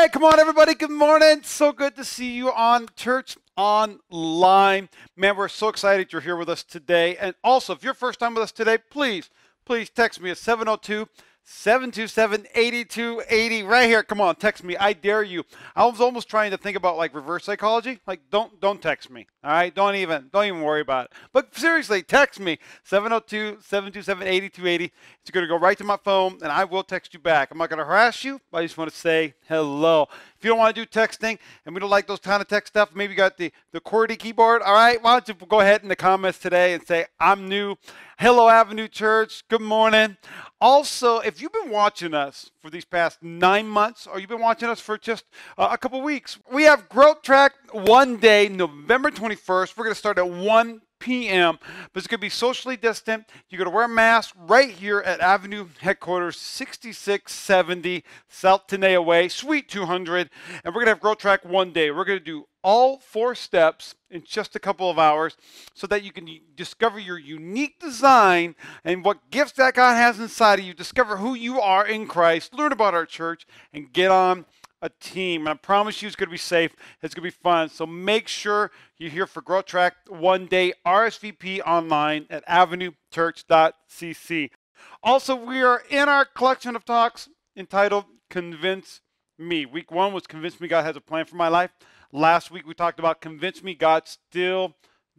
Hey, come on, everybody. Good morning. So good to see you on Church Online. Man, we're so excited you're here with us today. And also, if you're first time with us today, please, please text me at 702 727 8280 right here. Come on, text me. I dare you. I was almost trying to think about like reverse psychology. Like don't don't text me. All right? Don't even don't even worry about it. But seriously, text me 702 727 8280. It's going to go right to my phone and I will text you back. I'm not going to harass you. I just want to say hello. If you don't want to do texting and we don't like those kind of text stuff, maybe you got the the QWERTY keyboard, all right? Why don't you go ahead in the comments today and say I'm new. Hello Avenue Church. Good morning. Also, if you've been watching us for these past nine months, or you've been watching us for just uh, a couple weeks, we have Growth Track one day, November 21st. We're going to start at 1 p.m., but it's going to be socially distant. You're going to wear a mask right here at Avenue Headquarters, 6670 South Tenaya Way, Suite 200. And we're going to have Growth Track one day. We're going to do all four steps in just a couple of hours so that you can discover your unique design and what gifts that God has inside of you, discover who you are in Christ, learn about our church, and get on a team. And I promise you it's going to be safe. It's going to be fun. So make sure you're here for Growth Track one day, RSVP online at avenuechurch.cc. Also, we are in our collection of talks entitled Convince Me. Week one was Convince Me God Has a Plan for My Life. Last week we talked about Convince Me God Still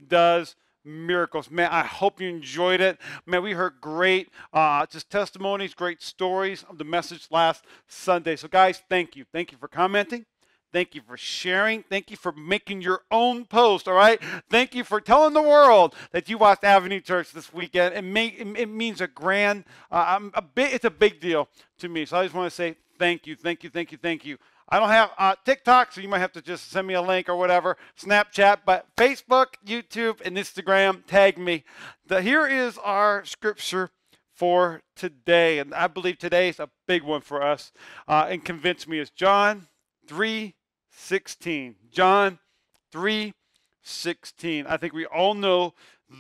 Does miracles. Man, I hope you enjoyed it. Man, we heard great uh, just testimonies, great stories of the message last Sunday. So, guys, thank you. Thank you for commenting. Thank you for sharing. Thank you for making your own post. All right. Thank you for telling the world that you watched Avenue Church this weekend. It, may, it means a grand, uh, a bit. It's a big deal to me. So I just want to say thank you, thank you, thank you, thank you. I don't have uh, TikTok, so you might have to just send me a link or whatever, Snapchat, but Facebook, YouTube, and Instagram, tag me. The, here is our scripture for today, and I believe today is a big one for us, uh, and convince me is John 3 16. John 3 16. I think we all know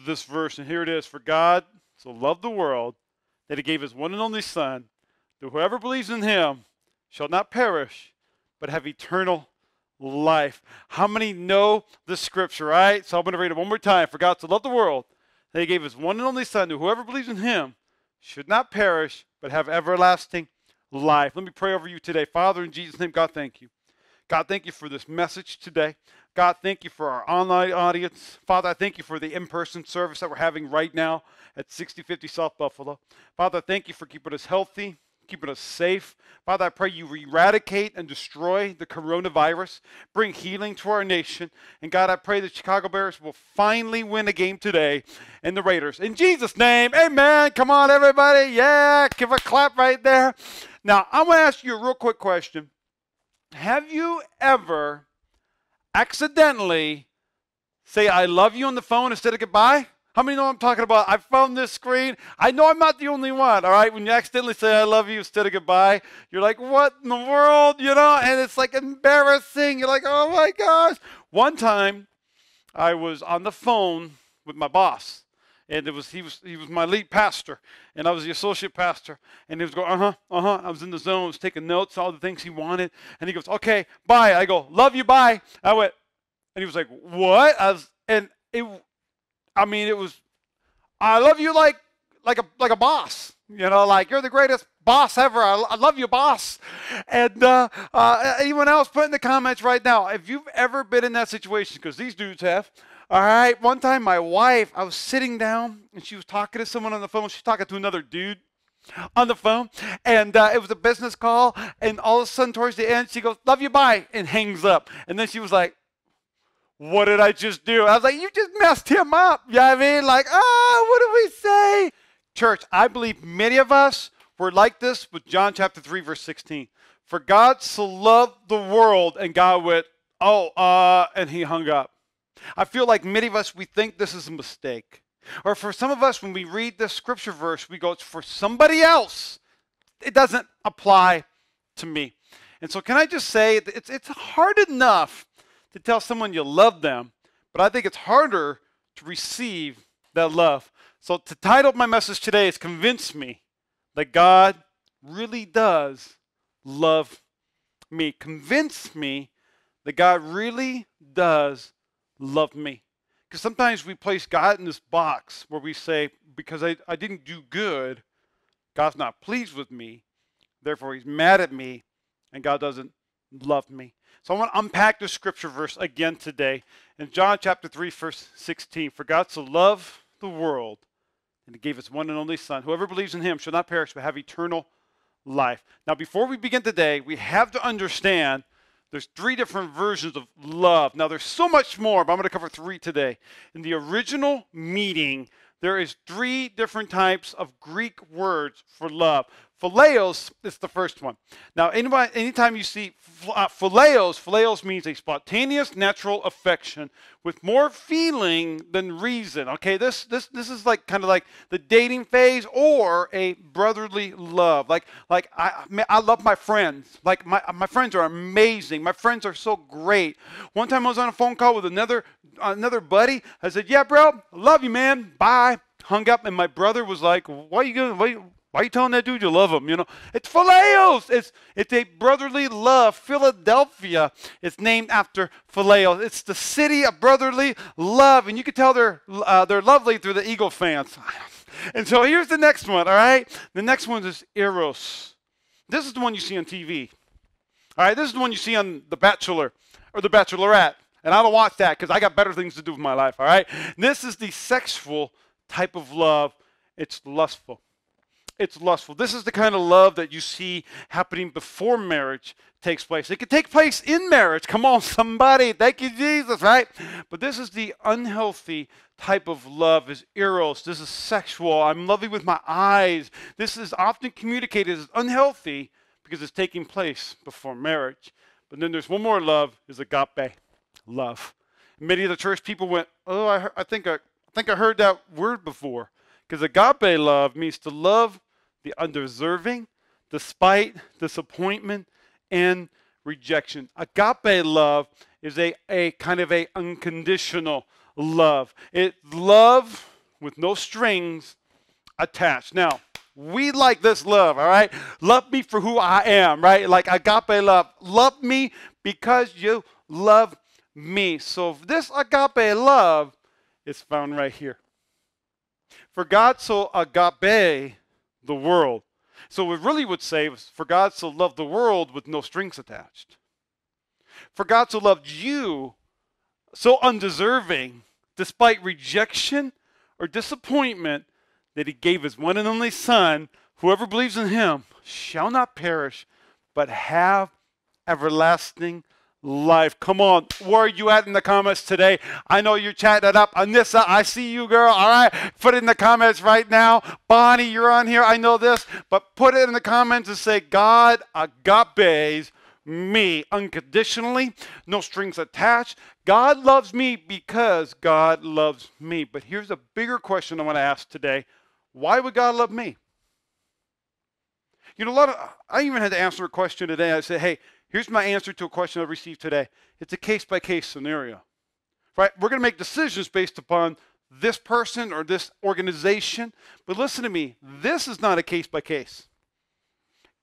this verse, and here it is For God so loved the world that he gave his one and only Son, that whoever believes in him shall not perish, but have eternal life. How many know the scripture, right? So I'm going to read it one more time. For God to love the world, that he gave his one and only Son, to whoever believes in him should not perish, but have everlasting life. Let me pray over you today. Father, in Jesus' name, God, thank you. God, thank you for this message today. God, thank you for our online audience. Father, I thank you for the in person service that we're having right now at 6050 South Buffalo. Father, thank you for keeping us healthy, keeping us safe. Father, I pray you eradicate and destroy the coronavirus, bring healing to our nation. And God, I pray the Chicago Bears will finally win a game today and the Raiders. In Jesus' name, amen. Come on, everybody. Yeah, give a clap right there. Now, I want to ask you a real quick question. Have you ever accidentally say, I love you on the phone instead of goodbye? How many know I'm talking about? I found this screen. I know I'm not the only one, all right? When you accidentally say, I love you instead of goodbye, you're like, what in the world, you know? And it's like embarrassing. You're like, oh my gosh. One time, I was on the phone with my boss. And it was he was he was my lead pastor, and I was the associate pastor. And he was going, uh huh, uh huh. I was in the zone, I was taking notes, all the things he wanted. And he goes, okay, bye. I go, love you, bye. I went, and he was like, what? I was, and it I mean, it was, I love you like, like a, like a boss. You know, like you're the greatest boss ever. I, I love you, boss. And uh, uh, anyone else, put in the comments right now if you've ever been in that situation, because these dudes have. All right. One time, my wife, I was sitting down and she was talking to someone on the phone. She's talking to another dude on the phone, and uh, it was a business call. And all of a sudden, towards the end, she goes, "Love you, bye," and hangs up. And then she was like, what did I just do? I was like, you just messed him up. You know what I mean? Like, ah, oh, what do we say? Church, I believe many of us were like this with John chapter 3, verse 16. For God so loved the world, and God went, oh, uh, and he hung up. I feel like many of us, we think this is a mistake. Or for some of us, when we read this scripture verse, we go, it's for somebody else. It doesn't apply to me. And so, can I just say, it's, it's hard enough to tell someone you love them, but I think it's harder to receive that love. So, the title my message today is Convince Me that God really does love me, convince me that God really does love me. Because sometimes we place God in this box where we say, because I, I didn't do good, God's not pleased with me. Therefore, he's mad at me, and God doesn't love me. So I want to unpack the scripture verse again today. In John chapter 3, verse 16, for God so loved the world, and he gave his one and only Son. Whoever believes in him shall not perish, but have eternal life. Now, before we begin today, we have to understand there's three different versions of love. Now, there's so much more, but I'm going to cover three today. In the original meeting, there is three different types of Greek words for love. Phileos is the first one. Now, anybody, anytime you see uh, phileos, phileos means a spontaneous, natural affection with more feeling than reason. Okay, this this this is like kind of like the dating phase or a brotherly love. Like like I I love my friends. Like my my friends are amazing. My friends are so great. One time I was on a phone call with another another buddy. I said, "Yeah, bro, love you, man. Bye." Hung up, and my brother was like, "Why are you going? Why, are you telling that dude you love him? You know, it's Phileos. It's it's a brotherly love. Philadelphia is named after Phileos. It's the city of brotherly love, and you can tell they're uh, they're lovely through the Eagle fans. And so here's the next one. All right, the next one is Eros. This is the one you see on TV. All right, this is the one you see on The Bachelor or The Bachelorette, and I don't watch that because I got better things to do with my life. All right, this is the sexual type of love. It's lustful it's lustful. This is the kind of love that you see happening before marriage takes place. It can take place in marriage. Come on, somebody. Thank you, Jesus, right? But this is the unhealthy type of love is eros. This is sexual. I'm loving with my eyes. This is often communicated as unhealthy because it's taking place before marriage. But then there's one more love is agape love. Many of the church people went, "Oh, I, I think I, I think I heard that word before." Because agape love means to love the undeserving, despite disappointment and rejection. Agape love is a, a kind of a unconditional love. It's love with no strings attached. Now, we like this love, all right? Love me for who I am, right? Like agape love. Love me because you love me. So this agape love is found right here. For God so agape the world. So we really would say for God so loved the world with no strings attached. For God so loved you so undeserving, despite rejection or disappointment, that he gave his one and only Son. Whoever believes in him shall not perish, but have everlasting life. Come on, where are you at in the comments today? I know you're chatting it up. Anissa, I see you, girl. All right, put it in the comments right now. Bonnie, you're on here. I know this, but put it in the comments and say, God agapes me unconditionally, no strings attached. God loves me because God loves me. But here's a bigger question I want to ask today why would God love me? You know, a lot of, I even had to answer a question today. I said, hey, Here's my answer to a question I've received today. It's a case by case scenario. Right? We're going to make decisions based upon this person or this organization. But listen to me, this is not a case by case.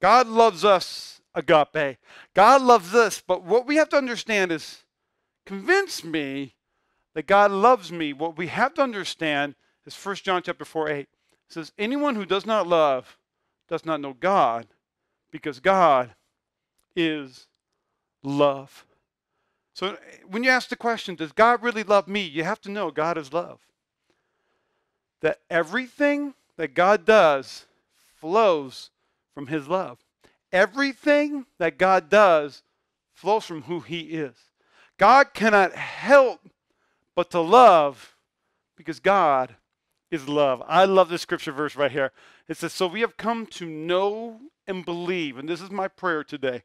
God loves us agape. God loves us, but what we have to understand is convince me that God loves me. What we have to understand is 1 John chapter 4 8. It says, Anyone who does not love does not know God, because God is love. So eh, when you ask the question, does God really love me? You have to know God is love. That everything that God does flows from his love. Everything that God does flows from who he is. God cannot help but to love because God is love. I love this scripture verse right here. It says, So we have come to know and believe, and this is my prayer today.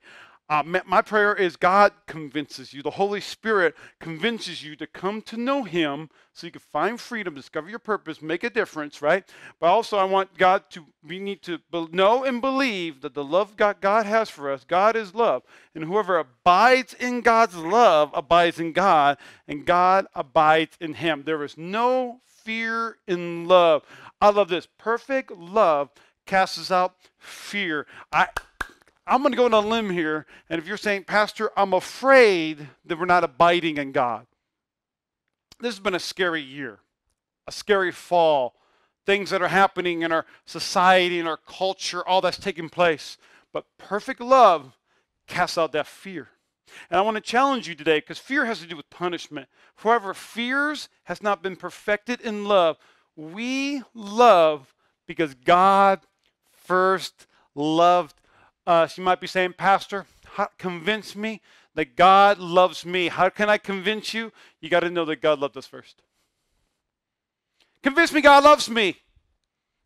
Uh, my prayer is God convinces you, the Holy Spirit convinces you to come to know Him so you can find freedom, discover your purpose, make a difference, right? But also, I want God to, we need to know and believe that the love God, God has for us, God is love. And whoever abides in God's love abides in God, and God abides in Him. There is no fear in love. I love this. Perfect love casts out fear. I I'm going to go on a limb here. And if you're saying, Pastor, I'm afraid that we're not abiding in God, this has been a scary year, a scary fall, things that are happening in our society, in our culture, all that's taking place. But perfect love casts out that fear. And I want to challenge you today because fear has to do with punishment. Whoever fears has not been perfected in love. We love because God first loved us. You might be saying, Pastor, how, convince me that God loves me. How can I convince you? You got to know that God loved us first. Convince me God loves me.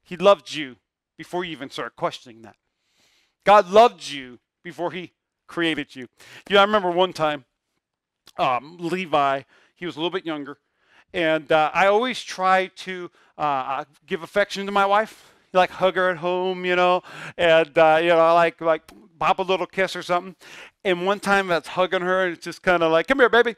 He loved you before you even start questioning that. God loved you before he created you. Yeah, I remember one time, um, Levi, he was a little bit younger, and uh, I always try to uh, give affection to my wife, like hug her at home, you know, and uh, you know, like like pop a little kiss or something. And one time I was hugging her, and it's just kind of like, "Come here, baby,"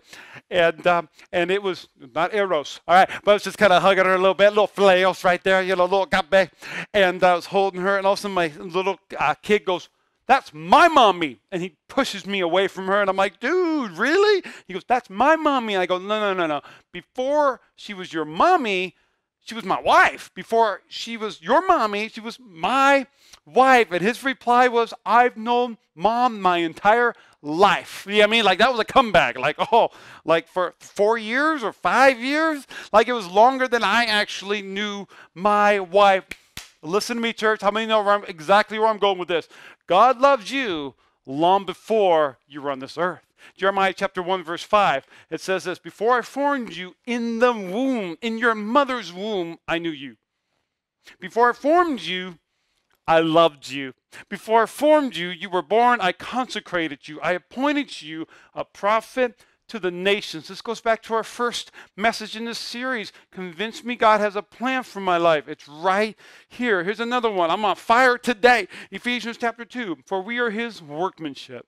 and um, and it was not eros, all right, but I was just kind of hugging her a little bit, a little flails right there, you know, little gabe, and I was holding her, and all of a sudden my little uh, kid goes, that's my mommy. And he pushes me away from her. And I'm like, dude, really? He goes, That's my mommy. And I go, No, no, no, no. Before she was your mommy, she was my wife. Before she was your mommy, she was my wife. And his reply was, I've known mom my entire life. You know what I mean? Like that was a comeback. Like, oh, like for four years or five years? Like it was longer than I actually knew my wife. Listen to me, church. How many know where I'm, exactly where I'm going with this? God loves you long before you were on this earth. Jeremiah chapter 1, verse 5, it says this Before I formed you in the womb, in your mother's womb, I knew you. Before I formed you, I loved you. Before I formed you, you were born, I consecrated you. I appointed you a prophet to the nations. This goes back to our first message in this series. Convince me God has a plan for my life. It's right here. Here's another one. I'm on fire today. Ephesians chapter 2. For we are his workmanship,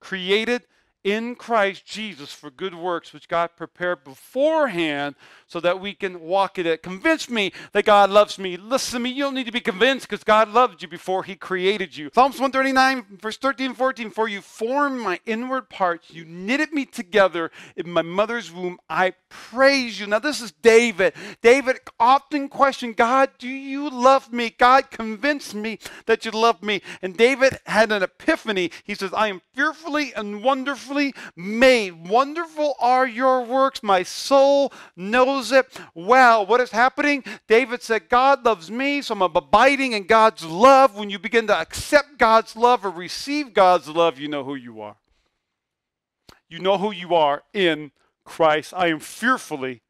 created in Christ Jesus for good works, which God prepared beforehand so that we can walk in it. Convince me that God loves me. Listen to me, you don't need to be convinced because God loved you before he created you. Psalms 139, verse 13 and 14, for you formed my inward parts. You knitted me together in my mother's womb. I praise you. Now this is David. David often questioned, God, do you love me? God, convince me that you love me. And David had an epiphany. He says, I am fearfully and wonderfully made. Wonderful are your works. My soul knows it well. What is happening? David said, God loves me, so I'm abiding in God's love. When you begin to accept God's love or receive God's love, you know who you are. You know who you are in Christ. I am fearfully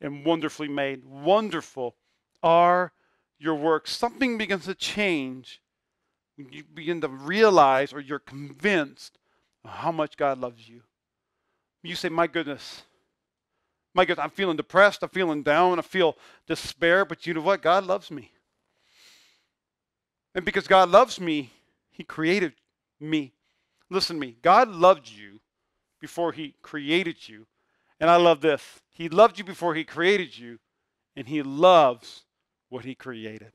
and wonderfully made. Wonderful are your works. Something begins to change when you begin to realize or you're convinced how much God loves you. You say, My goodness, my goodness, I'm feeling depressed, I'm feeling down, I feel despair, but you know what? God loves me. And because God loves me, He created me. Listen to me. God loved you before He created you. And I love this. He loved you before He created you, and He loves what He created.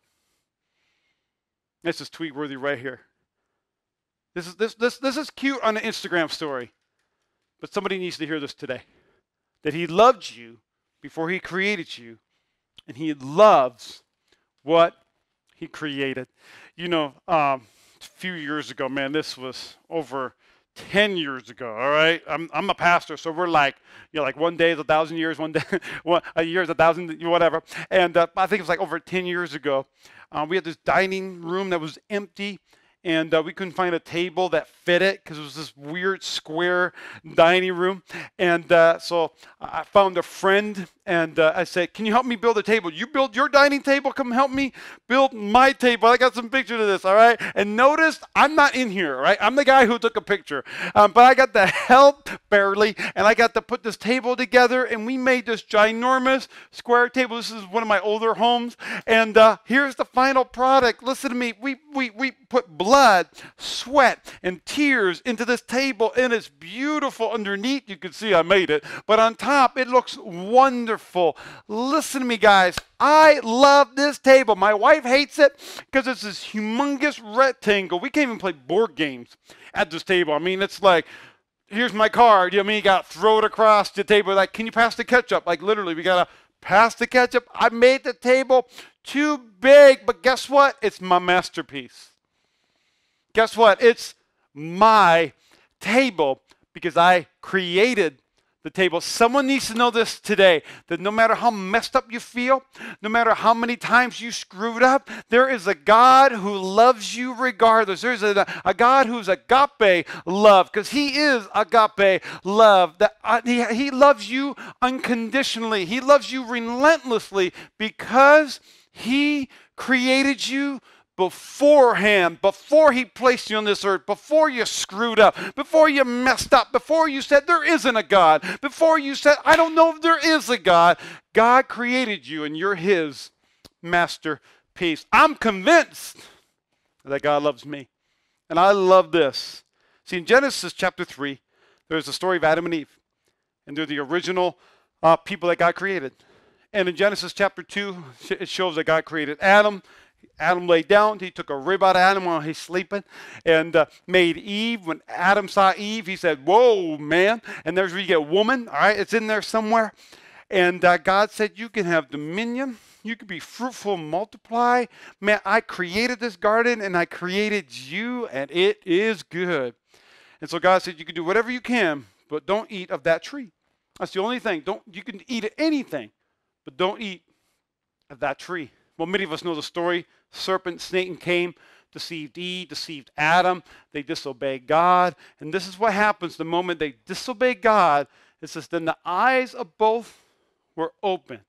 This is tweet worthy right here. This is, this, this, this is cute on an Instagram story, but somebody needs to hear this today. That he loved you before he created you, and he loves what he created. You know, um, a few years ago, man, this was over 10 years ago, all right? I'm, I'm a pastor, so we're like, you know, like one day is a thousand years, one day, one, a year is a thousand, whatever. And uh, I think it was like over 10 years ago. Um, we had this dining room that was empty and uh, we couldn't find a table that fit it because it was this weird square dining room. And uh, so I found a friend and uh, I said, Can you help me build a table? You build your dining table, come help me build my table. I got some pictures of this, all right? And notice I'm not in here, right? I'm the guy who took a picture. Um, but I got the help barely, and I got to put this table together, and we made this ginormous square table. This is one of my older homes. And uh, here's the final product. Listen to me. We, we, we put blood, sweat, and tears into this table, and it's beautiful underneath. You can see I made it, but on top, it looks wonderful. Listen to me, guys. I love this table. My wife hates it because it's this humongous rectangle. We can't even play board games at this table. I mean, it's like, here's my card. You know, I mean, you got to throw it across the table. Like, can you pass the ketchup? Like, literally, we got to pass the ketchup. I made the table too big, but guess what? It's my masterpiece. Guess what? It's my table because I created the table. Someone needs to know this today that no matter how messed up you feel, no matter how many times you screwed up, there is a God who loves you regardless. There's a, a God who's agape love because He is agape love. That uh, he, he loves you unconditionally, He loves you relentlessly because He created you beforehand, before He placed you on this earth, before you screwed up, before you messed up, before you said there isn't a God, before you said, I don't know if there is a God, God created you and you're His masterpiece. I'm convinced that God loves me. And I love this. See, in Genesis chapter 3, there's the story of Adam and Eve. And they're the original uh, people that God created. And in Genesis chapter 2, it shows that God created Adam Adam laid down. He took a rib out of Adam while he's sleeping and uh, made Eve. When Adam saw Eve, he said, Whoa, man. And there's where you get woman. All right, it's in there somewhere. And uh, God said, You can have dominion. You can be fruitful, multiply. Man, I created this garden and I created you, and it is good. And so God said, You can do whatever you can, but don't eat of that tree. That's the only thing. Don't you can eat anything, but don't eat of that tree. Well, many of us know the story. Serpent, Satan came, deceived Eve, deceived Adam. They disobeyed God. And this is what happens the moment they disobey God. It says, then the eyes of both were open.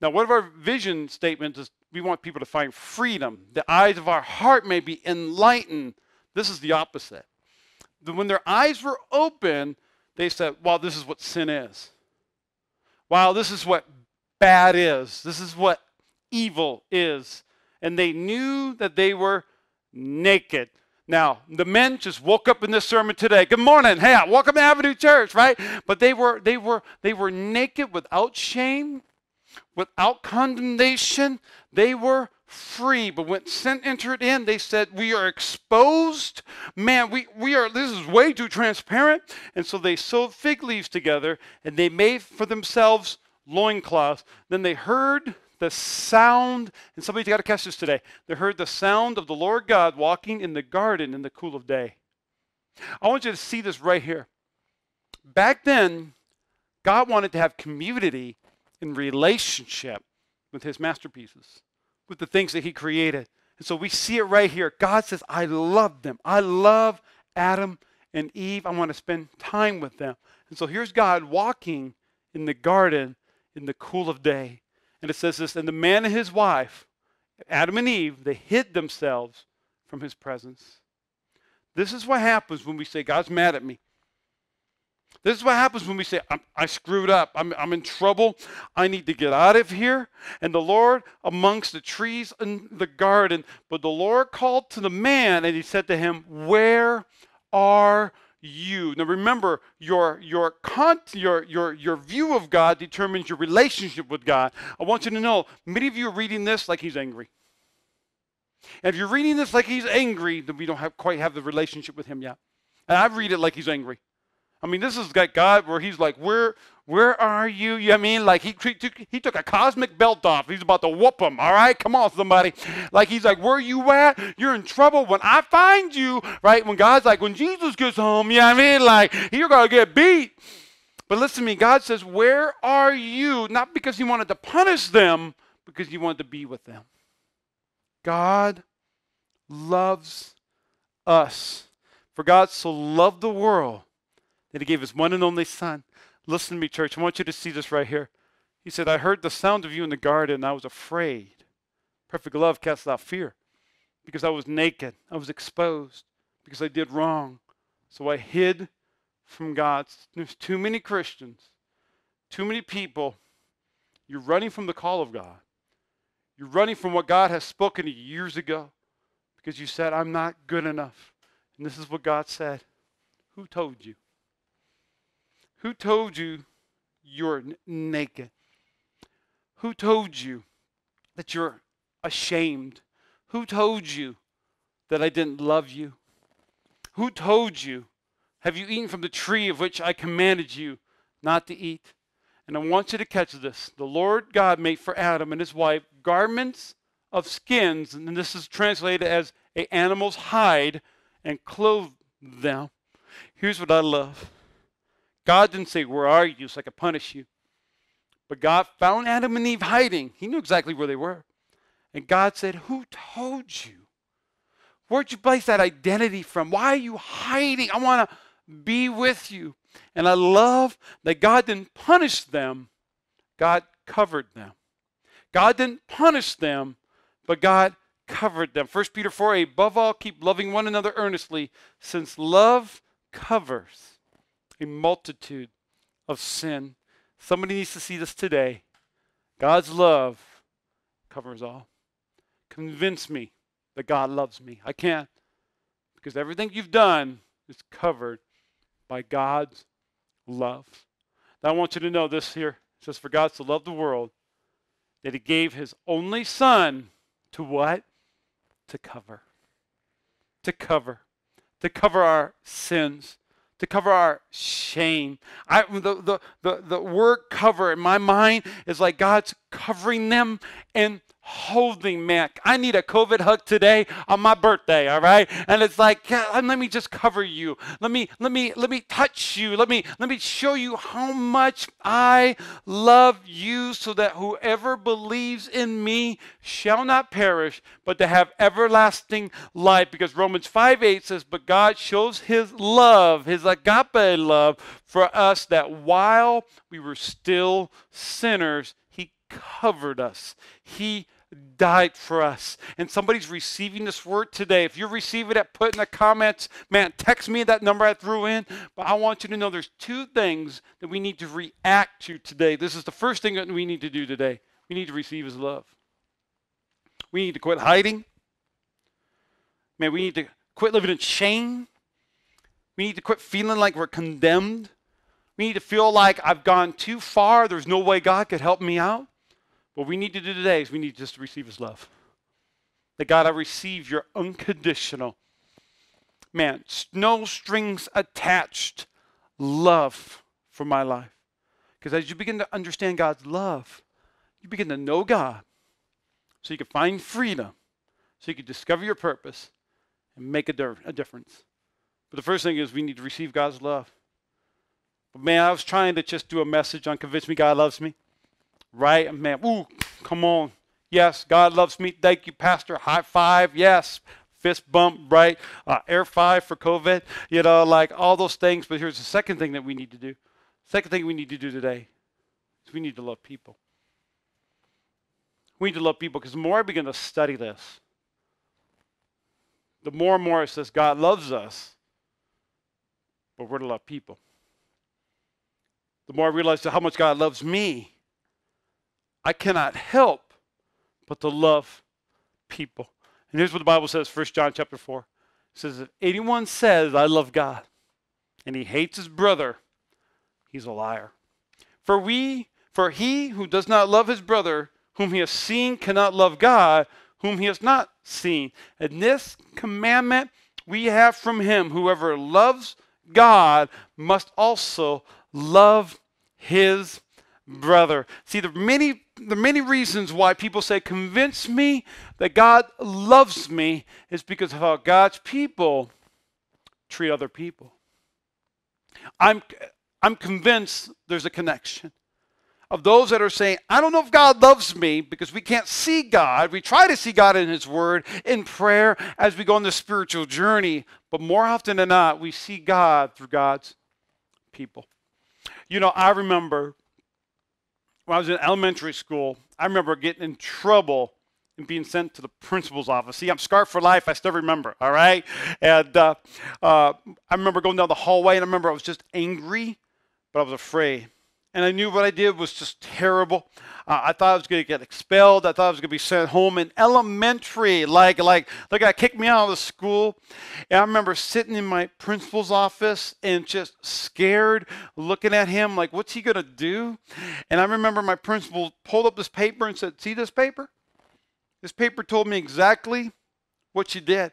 Now, one of our vision statements is we want people to find freedom. The eyes of our heart may be enlightened. This is the opposite. When their eyes were open, they said, wow, this is what sin is. Wow, this is what bad is. This is what evil is. And they knew that they were naked. Now, the men just woke up in this sermon today. Good morning. Hey, welcome to Avenue Church, right? But they were they were they were naked without shame, without condemnation. They were free. But when sin entered in, they said, We are exposed. Man, we, we are this is way too transparent. And so they sewed fig leaves together and they made for themselves loincloths. Then they heard the sound, and somebody's got to catch this today. They heard the sound of the Lord God walking in the garden in the cool of day. I want you to see this right here. Back then, God wanted to have community in relationship with his masterpieces, with the things that he created. And so we see it right here. God says, I love them. I love Adam and Eve. I want to spend time with them. And so here's God walking in the garden in the cool of day. And it says this, and the man and his wife, Adam and Eve, they hid themselves from his presence. This is what happens when we say, God's mad at me. This is what happens when we say, i screwed up. I'm, I'm in trouble. I need to get out of here. And the Lord amongst the trees in the garden. But the Lord called to the man and he said to him, Where are you. Now remember, your your con- your your your view of God determines your relationship with God. I want you to know, many of you are reading this like he's angry. And if you're reading this like he's angry, then we don't have quite have the relationship with him yet. And I read it like he's angry. I mean, this is like God where he's like, where, where are you? You know I mean? Like he, he, took, he took a cosmic belt off. He's about to whoop him. All right? Come on, somebody. Like he's like, where are you at? You're in trouble. When I find you, right? When God's like, when Jesus gets home, you know what I mean? Like, you're to get beat. But listen to me. God says, where are you? Not because he wanted to punish them, because he wanted to be with them. God loves us. For God so loved the world that he gave his one and only son. Listen to me, church. I want you to see this right here. He said, I heard the sound of you in the garden, and I was afraid. Perfect love casts out fear because I was naked, I was exposed, because I did wrong. So I hid from God. There's too many Christians, too many people. You're running from the call of God. You're running from what God has spoken to you years ago because you said, I'm not good enough. And this is what God said. Who told you? Who told you you're n- naked? Who told you that you're ashamed? Who told you that I didn't love you? Who told you? Have you eaten from the tree of which I commanded you not to eat? And I want you to catch this. The Lord God made for Adam and his wife garments of skins, and this is translated as a animal's hide, and clothed them. Here's what I love. God didn't say, Where are you? so I could punish you. But God found Adam and Eve hiding. He knew exactly where they were. And God said, Who told you? Where'd you place that identity from? Why are you hiding? I want to be with you. And I love that God didn't punish them, God covered them. God didn't punish them, but God covered them. 1 Peter 4 8, above all, keep loving one another earnestly, since love covers a multitude of sin. Somebody needs to see this today. God's love covers all. Convince me that God loves me. I can't. Because everything you've done is covered by God's love. Now, I want you to know this here. It says, For God so loved the world that he gave his only son to what? To cover. To cover. To cover our sins. To cover our shame. I, the, the, the, the word cover in my mind is like God's covering them and holding me. I need a COVID hug today on my birthday, all right? And it's like, let me just cover you. Let me, let me, let me touch you. Let me, let me show you how much I love you so that whoever believes in me shall not perish, but to have everlasting life. Because Romans 5 8 says, But God shows his love, his agape love for us that while we were still sinners, covered us. He died for us. And somebody's receiving this word today. If you receive it, put in the comments, man, text me that number I threw in. But I want you to know there's two things that we need to react to today. This is the first thing that we need to do today. We need to receive his love. We need to quit hiding. Man, we need to quit living in shame. We need to quit feeling like we're condemned. We need to feel like I've gone too far. There's no way God could help me out. What we need to do today is we need just to receive his love. That God, I receive your unconditional, man, no strings attached love for my life. Because as you begin to understand God's love, you begin to know God so you can find freedom, so you can discover your purpose and make a, a difference. But the first thing is we need to receive God's love. But man, I was trying to just do a message on convince me God loves me right? Man, ooh, come on. Yes, God loves me. Thank you, Pastor. High five. Yes. Fist bump, right? Uh, air five for COVID. You know, like all those things. But here's the second thing that we need to do. Second thing we need to do today is we need to love people. We need to love people because the more I begin to study this, the more and more it says God loves us, but we're to love people. The more I realize how much God loves me, I cannot help but to love people. And here's what the Bible says, 1 John chapter 4. It says, if anyone says, I love God, and he hates his brother, he's a liar. For we, for he who does not love his brother, whom he has seen, cannot love God, whom he has not seen. And this commandment we have from him whoever loves God must also love his brother. See, the many the many reasons why people say, convince me that God loves me is because of how God's people treat other people. I'm, I'm convinced there's a connection of those that are saying, I don't know if God loves me because we can't see God. We try to see God in His Word, in prayer, as we go on the spiritual journey. But more often than not, we see God through God's people. You know, I remember when I was in elementary school, I remember getting in trouble and being sent to the principal's office. See, I'm scarred for life. I still remember, all right? And uh, uh, I remember going down the hallway, and I remember I was just angry, but I was afraid. And I knew what I did was just terrible. Uh, I thought I was going to get expelled. I thought I was going to be sent home in elementary. Like, like, like, I kicked me out of the school. And I remember sitting in my principal's office and just scared, looking at him like, what's he going to do? And I remember my principal pulled up this paper and said, see this paper? This paper told me exactly what you did.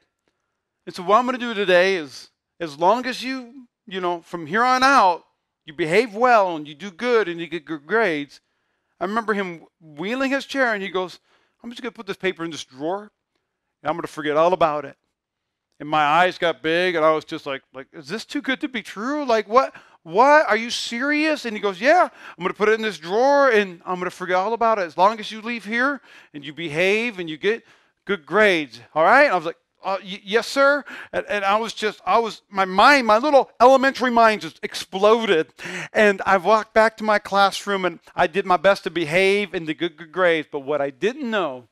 And so what I'm going to do today is, as long as you, you know, from here on out, you behave well and you do good and you get good grades. I remember him wheeling his chair and he goes, I'm just going to put this paper in this drawer and I'm going to forget all about it. And my eyes got big and I was just like, like, is this too good to be true? Like, what? What? Are you serious? And he goes, Yeah, I'm going to put it in this drawer and I'm going to forget all about it as long as you leave here and you behave and you get good grades. All right? I was like, uh, y- yes, sir. And, and, I was just, I was, my mind, my little elementary mind just exploded. And I walked back to my classroom and I did my best to behave in the good, good grades. But what I didn't know,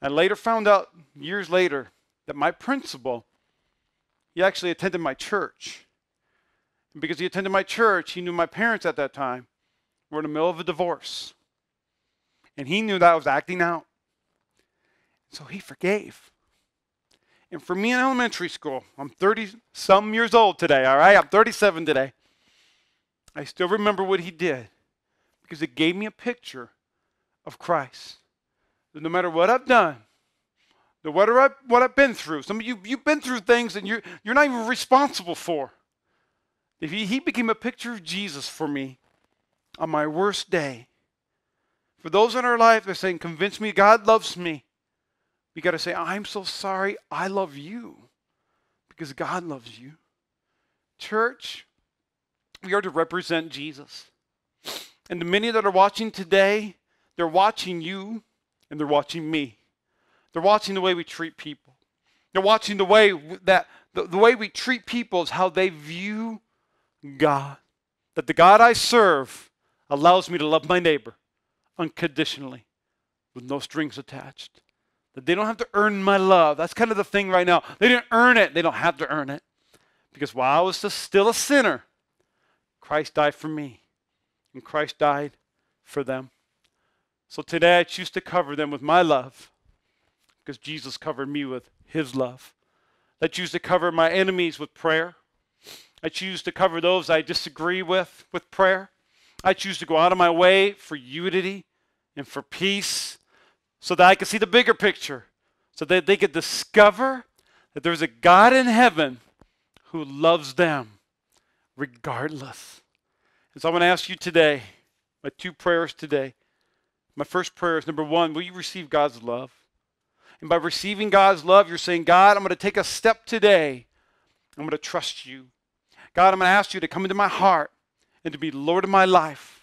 I later found out years later that my principal, he actually attended my church. And because he attended my church, he knew my parents at that time were in the middle of a divorce. And he knew that I was acting out. So he forgave. And for me in elementary school, I'm 30 some years old today, all right? I'm 37 today. I still remember what he did because it gave me a picture of Christ. That no matter what I've done, no matter what, what I've been through, some of you, you've been through things and you're, you're not even responsible for. If he, he became a picture of Jesus for me on my worst day. For those in our life that are saying, convince me God loves me, we got to say, I'm so sorry. I love you because God loves you. Church, we are to represent Jesus. And the many that are watching today, they're watching you and they're watching me. They're watching the way we treat people. They're watching the way that the, the way we treat people is how they view God. That the God I serve allows me to love my neighbor unconditionally with no strings attached. That they don't have to earn my love. That's kind of the thing right now. They didn't earn it. They don't have to earn it. Because while I was still a sinner, Christ died for me. And Christ died for them. So today I choose to cover them with my love. Because Jesus covered me with his love. I choose to cover my enemies with prayer. I choose to cover those I disagree with with prayer. I choose to go out of my way for unity and for peace so that I could see the bigger picture, so that they could discover that there's a God in heaven who loves them regardless. And so I want to ask you today, my two prayers today. My first prayer is number one, will you receive God's love? And by receiving God's love, you're saying, God, I'm going to take a step today. I'm going to trust you. God, I'm going to ask you to come into my heart and to be Lord of my life.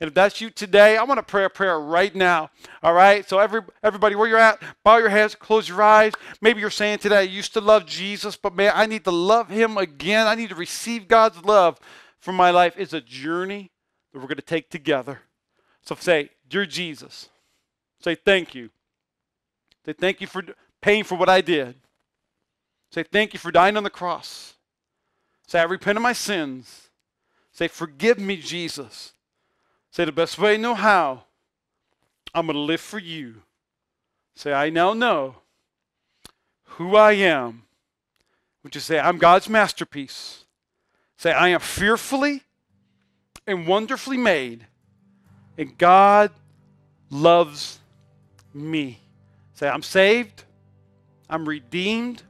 And if that's you today, I want to pray a prayer right now. All right? So every everybody where you're at, bow your heads, close your eyes. Maybe you're saying today, I used to love Jesus, but man, I need to love him again. I need to receive God's love for my life. It's a journey that we're going to take together. So say, Dear Jesus, say thank you. Say thank you for paying for what I did. Say thank you for dying on the cross. Say, I repent of my sins. Say, forgive me, Jesus. Say the best way I know how. I'm going to live for you. Say, I now know who I am. Would you say, I'm God's masterpiece? Say, I am fearfully and wonderfully made, and God loves me. Say, I'm saved, I'm redeemed,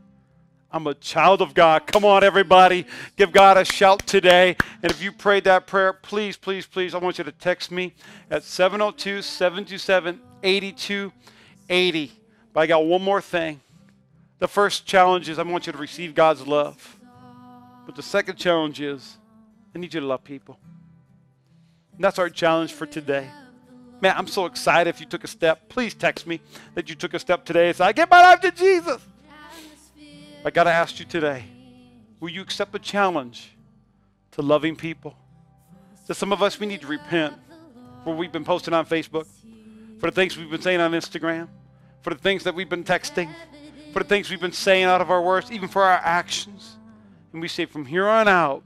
I'm a child of God. Come on, everybody. Give God a shout today. And if you prayed that prayer, please, please, please, I want you to text me at 702 727 8280. But I got one more thing. The first challenge is I want you to receive God's love. But the second challenge is I need you to love people. And that's our challenge for today. Man, I'm so excited if you took a step. Please text me that you took a step today say, I give my life to Jesus. I got to ask you today will you accept the challenge to loving people? That some of us, we need to repent for we've been posting on Facebook, for the things we've been saying on Instagram, for the things that we've been texting, for the things we've been saying out of our words, even for our actions. And we say from here on out,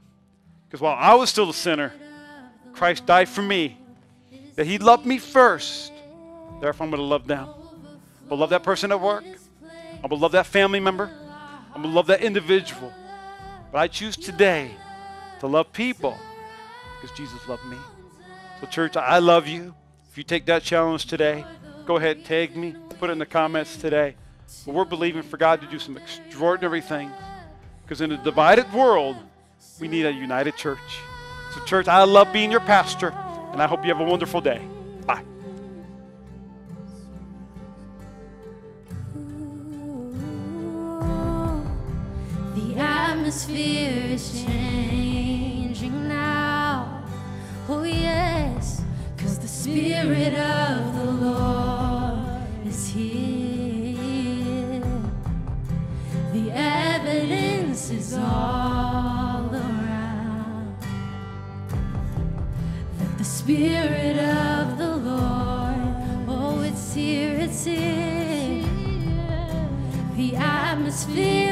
because while I was still a sinner, Christ died for me, that He loved me first. Therefore, I'm going to love them. To love that person at work. I will love that family member. I'm going to love that individual. But I choose today to love people because Jesus loved me. So, church, I love you. If you take that challenge today, go ahead, tag me, put it in the comments today. But we're believing for God to do some extraordinary things because in a divided world, we need a united church. So, church, I love being your pastor, and I hope you have a wonderful day. Atmosphere is changing now. Oh, yes, because the Spirit of the Lord is here. The evidence is all around that the Spirit of the Lord, oh, it's here, it's here. The atmosphere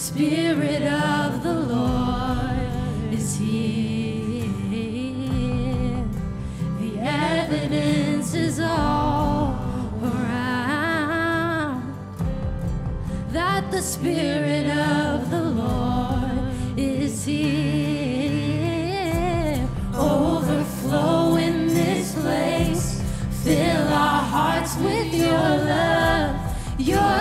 Spirit of the Lord is here. The evidence is all around that the Spirit of the Lord is here. Overflow in this place. Fill our hearts with your love. Your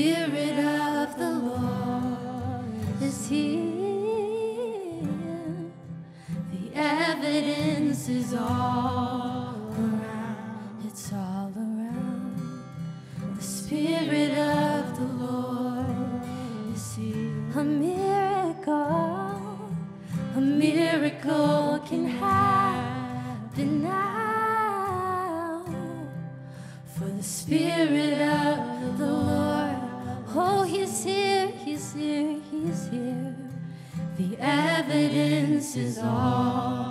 Spirit of the Lord is here. The evidence is all around. It's all around. The Spirit. Evidence is all